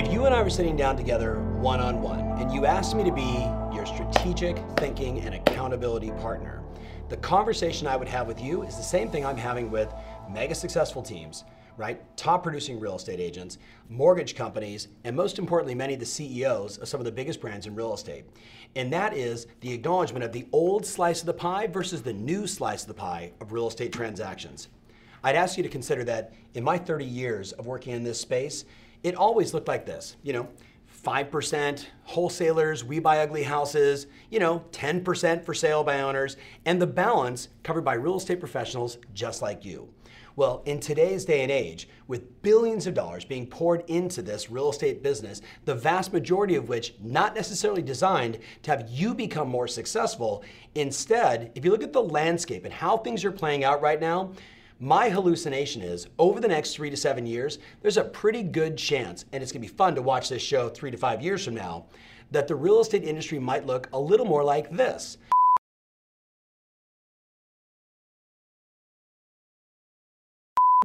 If you and I were sitting down together one on one and you asked me to be your strategic thinking and accountability partner, the conversation I would have with you is the same thing I'm having with mega successful teams, right? Top producing real estate agents, mortgage companies, and most importantly, many of the CEOs of some of the biggest brands in real estate. And that is the acknowledgement of the old slice of the pie versus the new slice of the pie of real estate transactions. I'd ask you to consider that in my 30 years of working in this space, it always looked like this, you know, 5% wholesalers, we buy ugly houses, you know, 10% for sale by owners, and the balance covered by real estate professionals just like you. Well, in today's day and age, with billions of dollars being poured into this real estate business, the vast majority of which not necessarily designed to have you become more successful, instead, if you look at the landscape and how things are playing out right now, my hallucination is over the next three to seven years, there's a pretty good chance, and it's gonna be fun to watch this show three to five years from now, that the real estate industry might look a little more like this.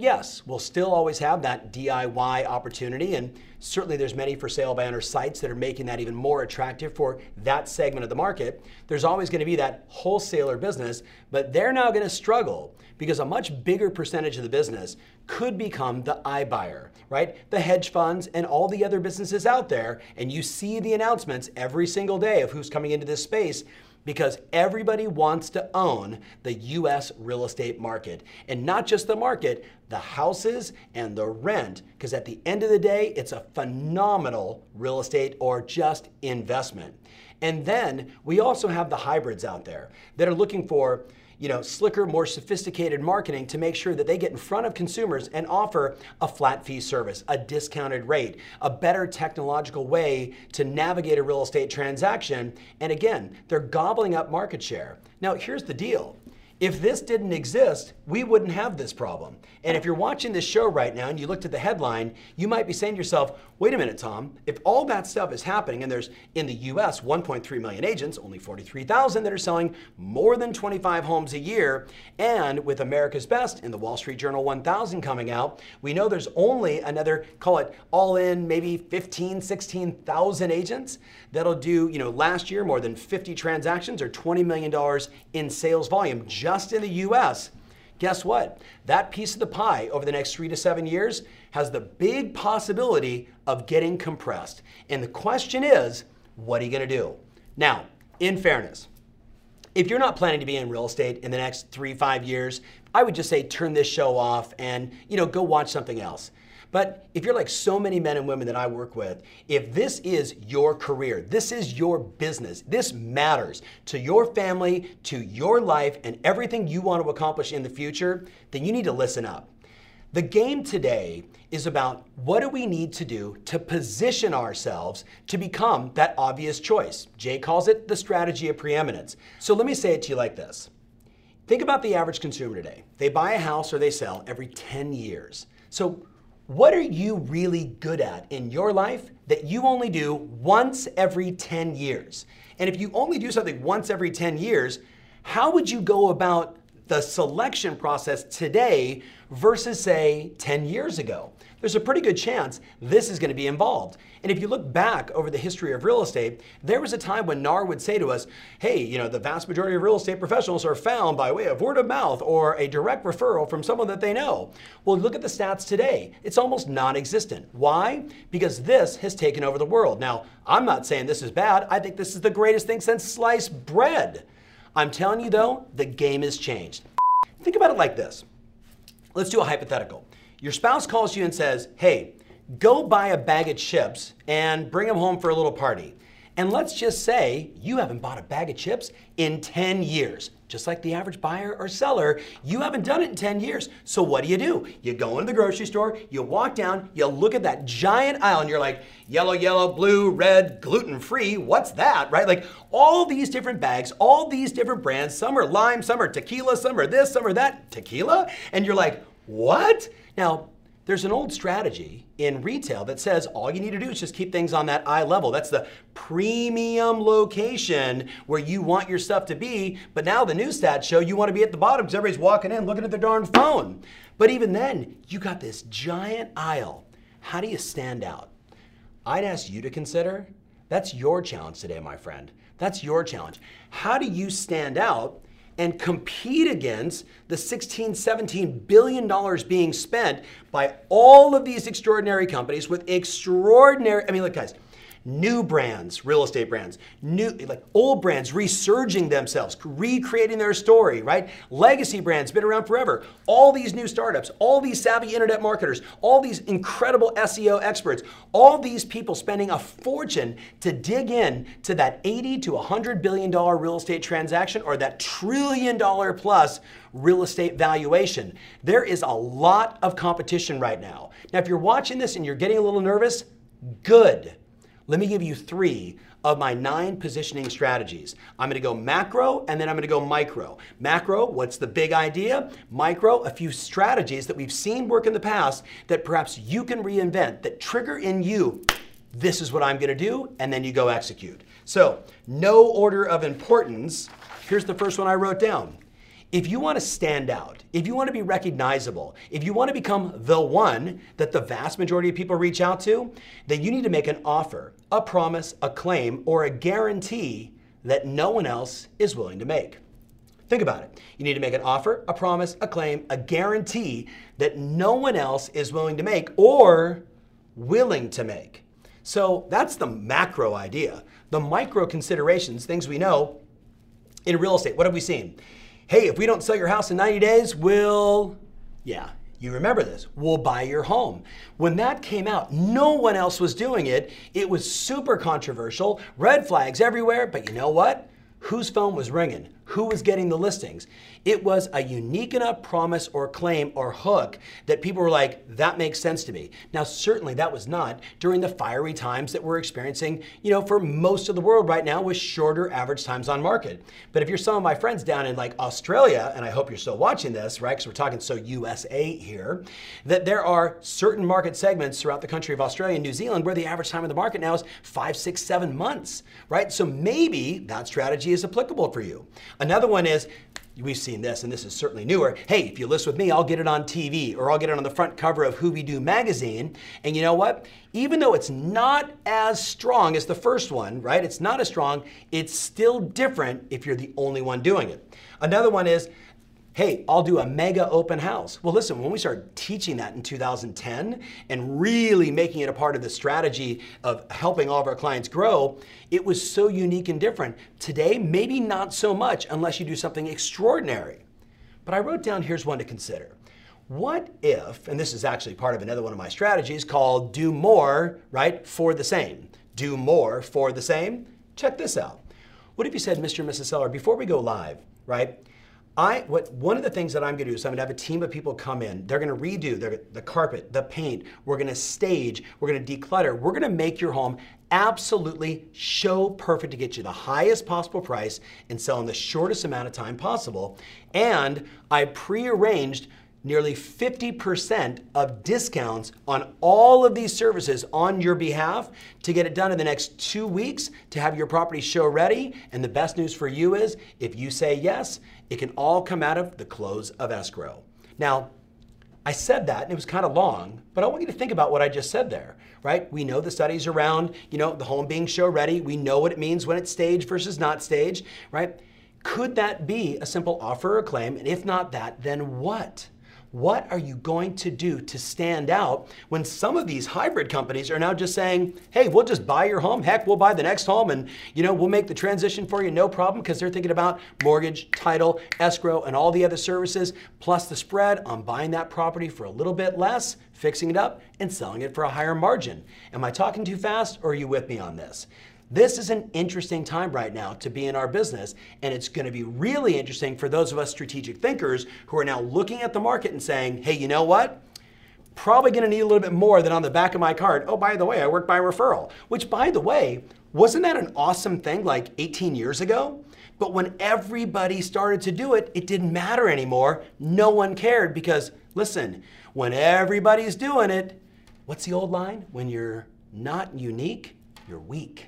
Yes, we'll still always have that DIY opportunity, and certainly there's many for sale by owner sites that are making that even more attractive for that segment of the market. There's always going to be that wholesaler business, but they're now going to struggle because a much bigger percentage of the business could become the iBuyer, right? The hedge funds and all the other businesses out there, and you see the announcements every single day of who's coming into this space because everybody wants to own the US real estate market. And not just the market, the houses and the rent, because at the end of the day, it's a phenomenal real estate or just investment. And then we also have the hybrids out there that are looking for you know, slicker, more sophisticated marketing to make sure that they get in front of consumers and offer a flat fee service, a discounted rate, a better technological way to navigate a real estate transaction. And again, they're gobbling up market share. Now, here's the deal. If this didn't exist, we wouldn't have this problem. And if you're watching this show right now and you looked at the headline, you might be saying to yourself, wait a minute, Tom, if all that stuff is happening and there's in the US 1.3 million agents, only 43,000 that are selling more than 25 homes a year, and with America's Best in the Wall Street Journal 1000 coming out, we know there's only another, call it all in, maybe 15, 16,000 agents that'll do, you know, last year more than 50 transactions or $20 million in sales volume just in the US, guess what? That piece of the pie over the next three to seven years has the big possibility of getting compressed. And the question is, what are you gonna do? Now, in fairness, if you're not planning to be in real estate in the next three, five years, I would just say turn this show off and you know go watch something else. But if you're like so many men and women that I work with, if this is your career, this is your business, this matters to your family, to your life, and everything you want to accomplish in the future, then you need to listen up. The game today is about what do we need to do to position ourselves to become that obvious choice. Jay calls it the strategy of preeminence. So let me say it to you like this. Think about the average consumer today. They buy a house or they sell every 10 years. So what are you really good at in your life that you only do once every 10 years? And if you only do something once every 10 years, how would you go about the selection process today versus, say, 10 years ago? there's a pretty good chance this is going to be involved. And if you look back over the history of real estate, there was a time when NAR would say to us, hey, you know, the vast majority of real estate professionals are found by way of word of mouth or a direct referral from someone that they know. Well, look at the stats today. It's almost non existent. Why? Because this has taken over the world. Now, I'm not saying this is bad. I think this is the greatest thing since sliced bread. I'm telling you though, the game has changed. Think about it like this. Let's do a hypothetical. Your spouse calls you and says, hey, go buy a bag of chips and bring them home for a little party. And let's just say you haven't bought a bag of chips in 10 years. Just like the average buyer or seller, you haven't done it in 10 years. So what do you do? You go into the grocery store, you walk down, you look at that giant aisle, and you're like, yellow, yellow, blue, red, gluten free, what's that, right? Like all these different bags, all these different brands, some are lime, some are tequila, some are this, some are that, tequila? And you're like, what? Now, there's an old strategy in retail that says all you need to do is just keep things on that eye level. That's the premium location where you want your stuff to be. But now the new stats show you want to be at the bottom because everybody's walking in looking at their darn phone. But even then, you got this giant aisle. How do you stand out? I'd ask you to consider that's your challenge today, my friend. That's your challenge. How do you stand out and compete against the 16, 17 billion dollars being spent by all of these extraordinary companies with extraordinary, I mean, look, guys, new brands, real estate brands, new like old brands resurging themselves, recreating their story, right? Legacy brands been around forever. All these new startups, all these savvy internet marketers, all these incredible SEO experts, all these people spending a fortune to dig in to that 80 to 100 billion dollar real estate transaction or that trillion dollar plus real estate valuation. There is a lot of competition right now. Now if you're watching this and you're getting a little nervous, good let me give you three of my nine positioning strategies. I'm gonna go macro and then I'm gonna go micro. Macro, what's the big idea? Micro, a few strategies that we've seen work in the past that perhaps you can reinvent that trigger in you, this is what I'm gonna do, and then you go execute. So, no order of importance. Here's the first one I wrote down if you want to stand out, if you want to be recognizable, if you want to become the one that the vast majority of people reach out to, then you need to make an offer, a promise, a claim, or a guarantee that no one else is willing to make. Think about it. You need to make an offer, a promise, a claim, a guarantee that no one else is willing to make or willing to make. So that's the macro idea. The micro considerations, things we know in real estate. What have we seen? Hey, if we don't sell your house in 90 days, we'll, yeah, you remember this, we'll buy your home. When that came out, no one else was doing it. It was super controversial, red flags everywhere, but you know what? Whose phone was ringing? Who was getting the listings. It was a unique enough promise or claim or hook that people were like, that makes sense to me. Now, certainly that was not during the fiery times that we're experiencing, you know, for most of the world right now with shorter average times on market. But if you're some of my friends down in like Australia, and I hope you're still watching this, right? Because we're talking so USA here, that there are certain market segments throughout the country of Australia and New Zealand where the average time of the market now is five, six, seven months, right? So maybe that strategy is applicable for you. Another one is, we've seen this, and this is certainly newer. Hey, if you list with me, I'll get it on TV or I'll get it on the front cover of Hoovy-Doo magazine. And you know what? Even though it's not as strong as the first one, right? It's not as strong, it's still different if you're the only one doing it. Another one is, hey, I'll do a mega open house. Well, listen, when we started teaching that in 2010 and really making it a part of the strategy of helping all of our clients grow, it was so unique and different. Today, maybe not so much unless you do something extraordinary. But I wrote down here's one to consider. What if, and this is actually part of another one of my strategies called do more, right, for the same. Do more for the same. Check this out. What if you said, Mr. and Mrs. Seller, before we go live, right? I what one of the things that I'm going to do is I'm going to have a team of people come in. They're going to redo the, the carpet, the paint. We're going to stage. We're going to declutter. We're going to make your home absolutely show perfect to get you the highest possible price and sell in the shortest amount of time possible. And I prearranged nearly 50% of discounts on all of these services on your behalf to get it done in the next two weeks to have your property show ready. And the best news for you is if you say yes, it can all come out of the close of escrow. Now, I said that and it was kind of long, but I want you to think about what I just said there, right? We know the studies around, you know, the home being show ready. We know what it means when it's staged versus not staged, right? Could that be a simple offer or claim? And if not that, then what? What are you going to do to stand out when some of these hybrid companies are now just saying, hey, we'll just buy your home. Heck, we'll buy the next home and you know, we'll make the transition for you, no problem, because they're thinking about mortgage, title, escrow, and all the other services, plus the spread on buying that property for a little bit less, fixing it up, and selling it for a higher margin. Am I talking too fast or are you with me on this? This is an interesting time right now to be in our business, and it's going to be really interesting for those of us strategic thinkers who are now looking at the market and saying, hey, you know what? Probably going to need a little bit more than on the back of my card. Oh, by the way, I work by referral, which, by the way, wasn't that an awesome thing like 18 years ago? But when everybody started to do it, it didn't matter anymore. No one cared because, listen, when everybody's doing it, what's the old line? When you're not unique, you're weak.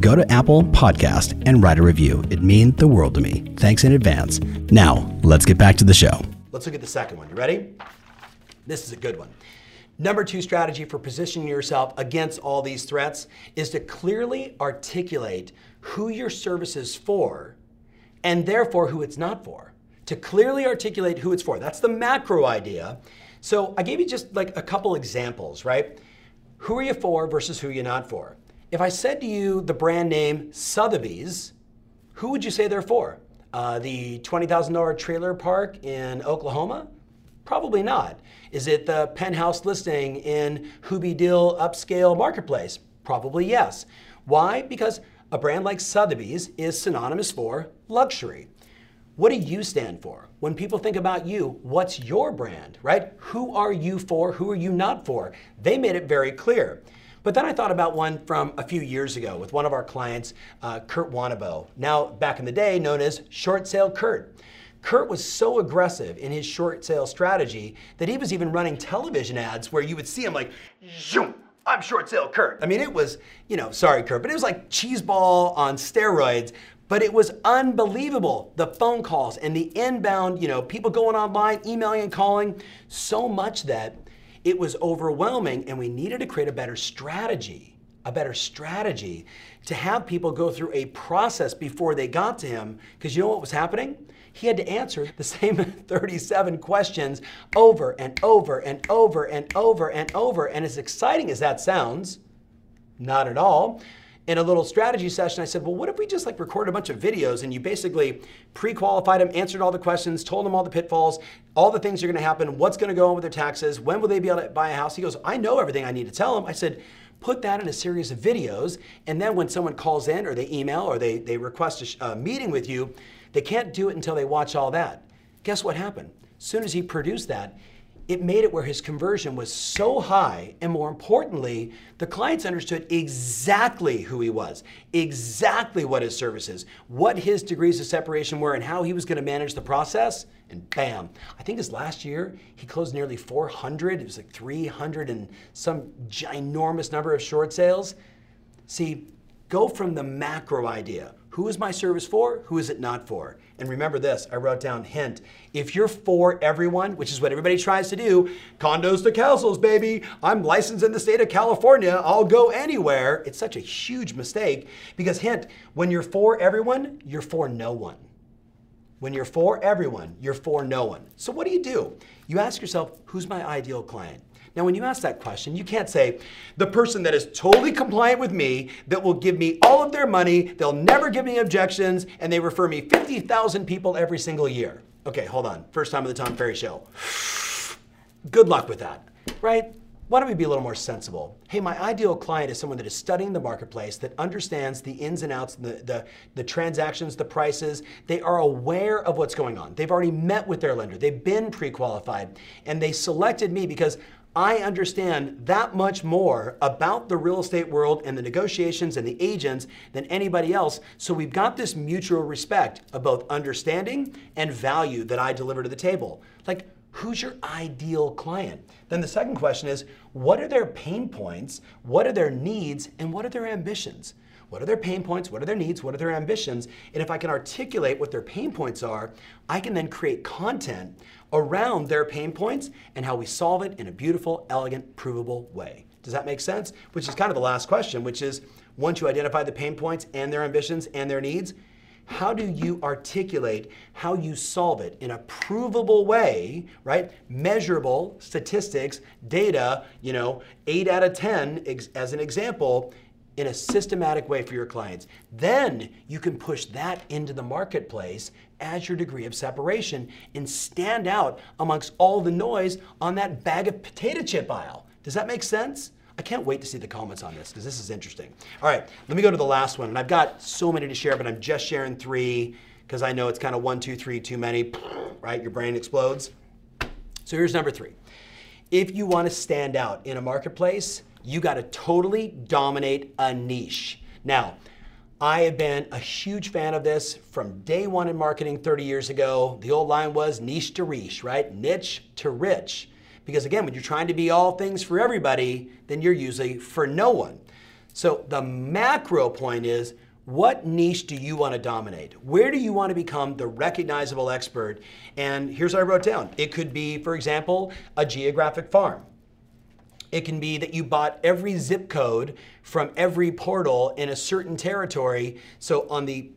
go to Apple Podcast and write a review. It means the world to me. Thanks in advance. Now, let's get back to the show. Let's look at the second one. You ready? This is a good one. Number two strategy for positioning yourself against all these threats is to clearly articulate who your service is for and therefore who it's not for. To clearly articulate who it's for. That's the macro idea. So I gave you just like a couple examples, right? Who are you for versus who you're not for? If I said to you the brand name Sotheby's, who would you say they're for? Uh, the $20,000 trailer park in Oklahoma? Probably not. Is it the penthouse listing in Hoobie Dill upscale marketplace? Probably yes. Why? Because a brand like Sotheby's is synonymous for luxury. What do you stand for? When people think about you, what's your brand, right? Who are you for? Who are you not for? They made it very clear. But then I thought about one from a few years ago with one of our clients, uh, Kurt Wanabo, now back in the day known as Short Sale Kurt. Kurt was so aggressive in his short sale strategy that he was even running television ads where you would see him like, Zoom, I'm short sale Kurt. I mean, it was, you know, sorry, Kurt, but it was like cheeseball on steroids. But it was unbelievable. The phone calls and the inbound, you know, people going online, emailing and calling, so much that it was overwhelming, and we needed to create a better strategy, a better strategy to have people go through a process before they got to him. Because you know what was happening? He had to answer the same 37 questions over and over and over and over and over. And as exciting as that sounds, not at all in a little strategy session, I said, well, what if we just like recorded a bunch of videos and you basically pre-qualified them, answered all the questions, told them all the pitfalls, all the things are gonna happen, what's gonna go on with their taxes, when will they be able to buy a house? He goes, I know everything I need to tell them. I said, put that in a series of videos, and then when someone calls in or they email or they, they request a, a meeting with you, they can't do it until they watch all that. Guess what happened? As soon as he produced that, it made it where his conversion was so high, and more importantly, the clients understood exactly who he was, exactly what his services, what his degrees of separation were, and how he was going to manage the process. And bam, I think his last year, he closed nearly 400. It was like 300 and some ginormous number of short sales. See, go from the macro idea who is my service for? Who is it not for? And remember this, I wrote down hint. If you're for everyone, which is what everybody tries to do, condos to castles, baby. I'm licensed in the state of California. I'll go anywhere. It's such a huge mistake because hint, when you're for everyone, you're for no one. When you're for everyone, you're for no one. So what do you do? You ask yourself, who's my ideal client? Now, when you ask that question, you can't say, the person that is totally compliant with me, that will give me all of their money, they'll never give me objections, and they refer me 50,000 people every single year. Okay, hold on. First time of the Tom Ferry Show. Good luck with that, right? Why don't we be a little more sensible? Hey, my ideal client is someone that is studying the marketplace, that understands the ins and outs, the, the, the, transactions, the prices. They are aware of what's going on. They've already met with their lender. They've been pre qualified. And they selected me because I understand that much more about the real estate world and the negotiations and the agents than anybody else. So we've got this mutual respect of both understanding and value that I deliver to the table. Like, who's your ideal client? Then the second question is what are their pain points? What are their needs? And what are their ambitions? What are their pain points? What are their needs? What are their ambitions? And if I can articulate what their pain points are, I can then create content around their pain points and how we solve it in a beautiful, elegant, provable way. Does that make sense? Which is kind of the last question, which is once you identify the pain points and their ambitions and their needs, how do you articulate how you solve it in a provable way, right? Measurable statistics, data, you know, 8 out of 10 ex- as an example in a systematic way for your clients. Then you can push that into the marketplace as your degree of separation and stand out amongst all the noise on that bag of potato chip aisle. Does that make sense? I can't wait to see the comments on this because this is interesting. All right, let me go to the last one. And I've got so many to share, but I'm just sharing three because I know it's kind of one, two, three, too many, right? Your brain explodes. So here's number three. If you want to stand out in a marketplace, you got to totally dominate a niche. Now, I have been a huge fan of this from day one in marketing 30 years ago. The old line was niche to riche, right? Niche to rich. Because again, when you're trying to be all things for everybody, then you're usually for no one. So the macro point is what niche do you want to dominate? Where do you want to become the recognizable expert? And here's what I wrote down it could be, for example, a geographic farm. It can be that you bought every zip code from every portal in a certain territory. So on the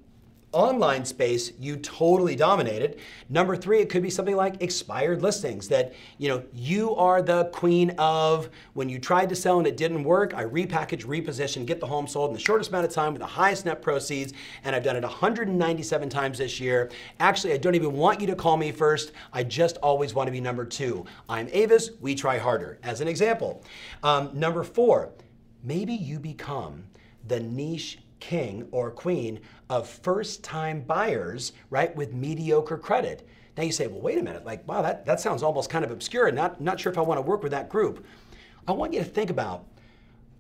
online space, you totally dominated. Number three, it could be something like expired listings that, you know, you are the queen of when you tried to sell and it didn't work, I repackage, reposition, get the home sold in the shortest amount of time with the highest net proceeds. And I've done it 197 times this year. Actually, I don't even want you to call me first. I just always want to be number two. I'm Avis, we try harder, as an example. Um, number four, maybe you become the niche king or queen of first time buyers, right, with mediocre credit. Now you say, well, wait a minute, like, wow, that, that sounds almost kind of obscure and not, not sure if I want to work with that group. I want you to think about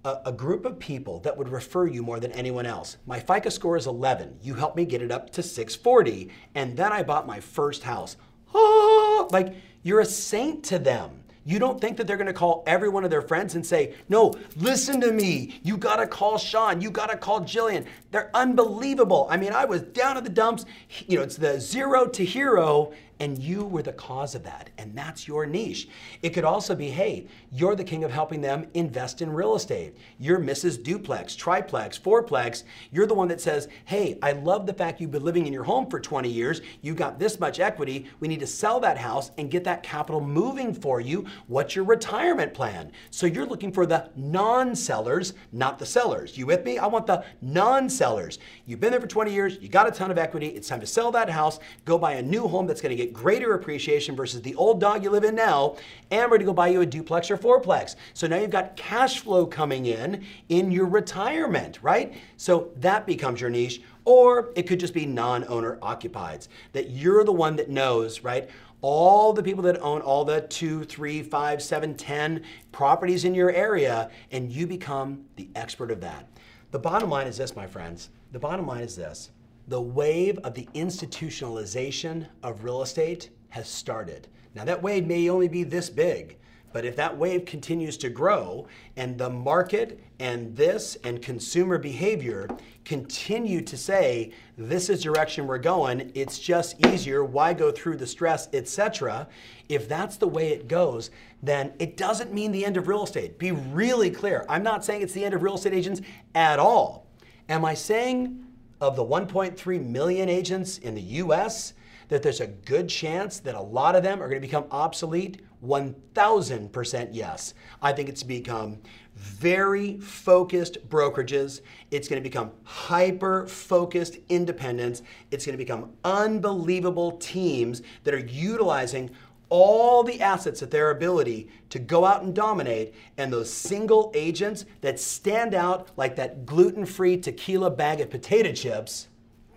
a, a, group of people that would refer you more than anyone else. My FICO score is 11. You helped me get it up to 640. And then I bought my first house. Oh, like, you're a saint to them. You don't think that they're gonna call every one of their friends and say, No, listen to me. You gotta call Sean. You gotta call Jillian. They're unbelievable. I mean, I was down at the dumps. You know, it's the zero to hero, and you were the cause of that, and that's your niche. It could also be, hey, you're the king of helping them invest in real estate. You're Mrs. Duplex, Triplex, Fourplex. You're the one that says, hey, I love the fact you've been living in your home for 20 years. You got this much equity. We need to sell that house and get that capital moving for you. What's your retirement plan? So you're looking for the non-sellers, not the sellers. You with me? I want the non-sellers. You've been there for 20 years. You got a ton of equity. It's time to sell that house. Go buy a new home that's going to get greater appreciation versus the old dog you live in now, and we're gonna go buy you a duplex or fourplex. So now you've got cash flow coming in in your retirement, right? So that becomes your niche. Or it could just be non owner occupieds, that you're the one that knows, right? all the people that own all the two, three, five, seven, ten properties in your area, and you become the expert of that. The bottom line is this, my friends. The bottom line is this the wave of the institutionalization of real estate has started. Now, that wave may only be this big, but if that wave continues to grow and the market and this and consumer behavior continue to say this is direction we're going, it's just easier, why go through the stress, etc. If that's the way it goes, then it doesn't mean the end of real estate. Be really clear. I'm not saying it's the end of real estate agents at all. Am I saying of the 1.3 million agents in the US, that there's a good chance that a lot of them are going to become obsolete? 1000% yes. I think it's become very focused brokerages. It's going to become hyper focused independents. It's going to become unbelievable teams that are utilizing all the assets at their ability to go out and dominate, and those single agents that stand out like that gluten free tequila bag of potato chips.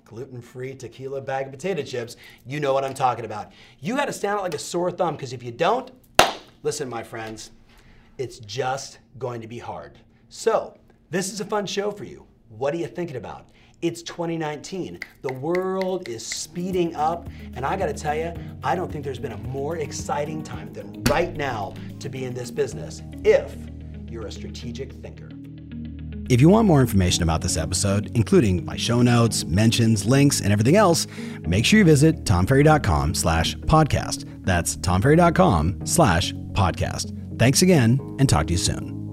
Gluten free tequila bag of potato chips, you know what I'm talking about. You got to stand out like a sore thumb because if you don't, listen, my friends, it's just going to be hard. So, this is a fun show for you. What are you thinking about? It's 2019. The world is speeding up, and I gotta tell you, I don't think there's been a more exciting time than right now to be in this business if you're a strategic thinker. If you want more information about this episode, including my show notes, mentions, links, and everything else, make sure you visit tomferry.com slash podcast. That's tomferry.com slash podcast. Thanks again, and talk to you soon.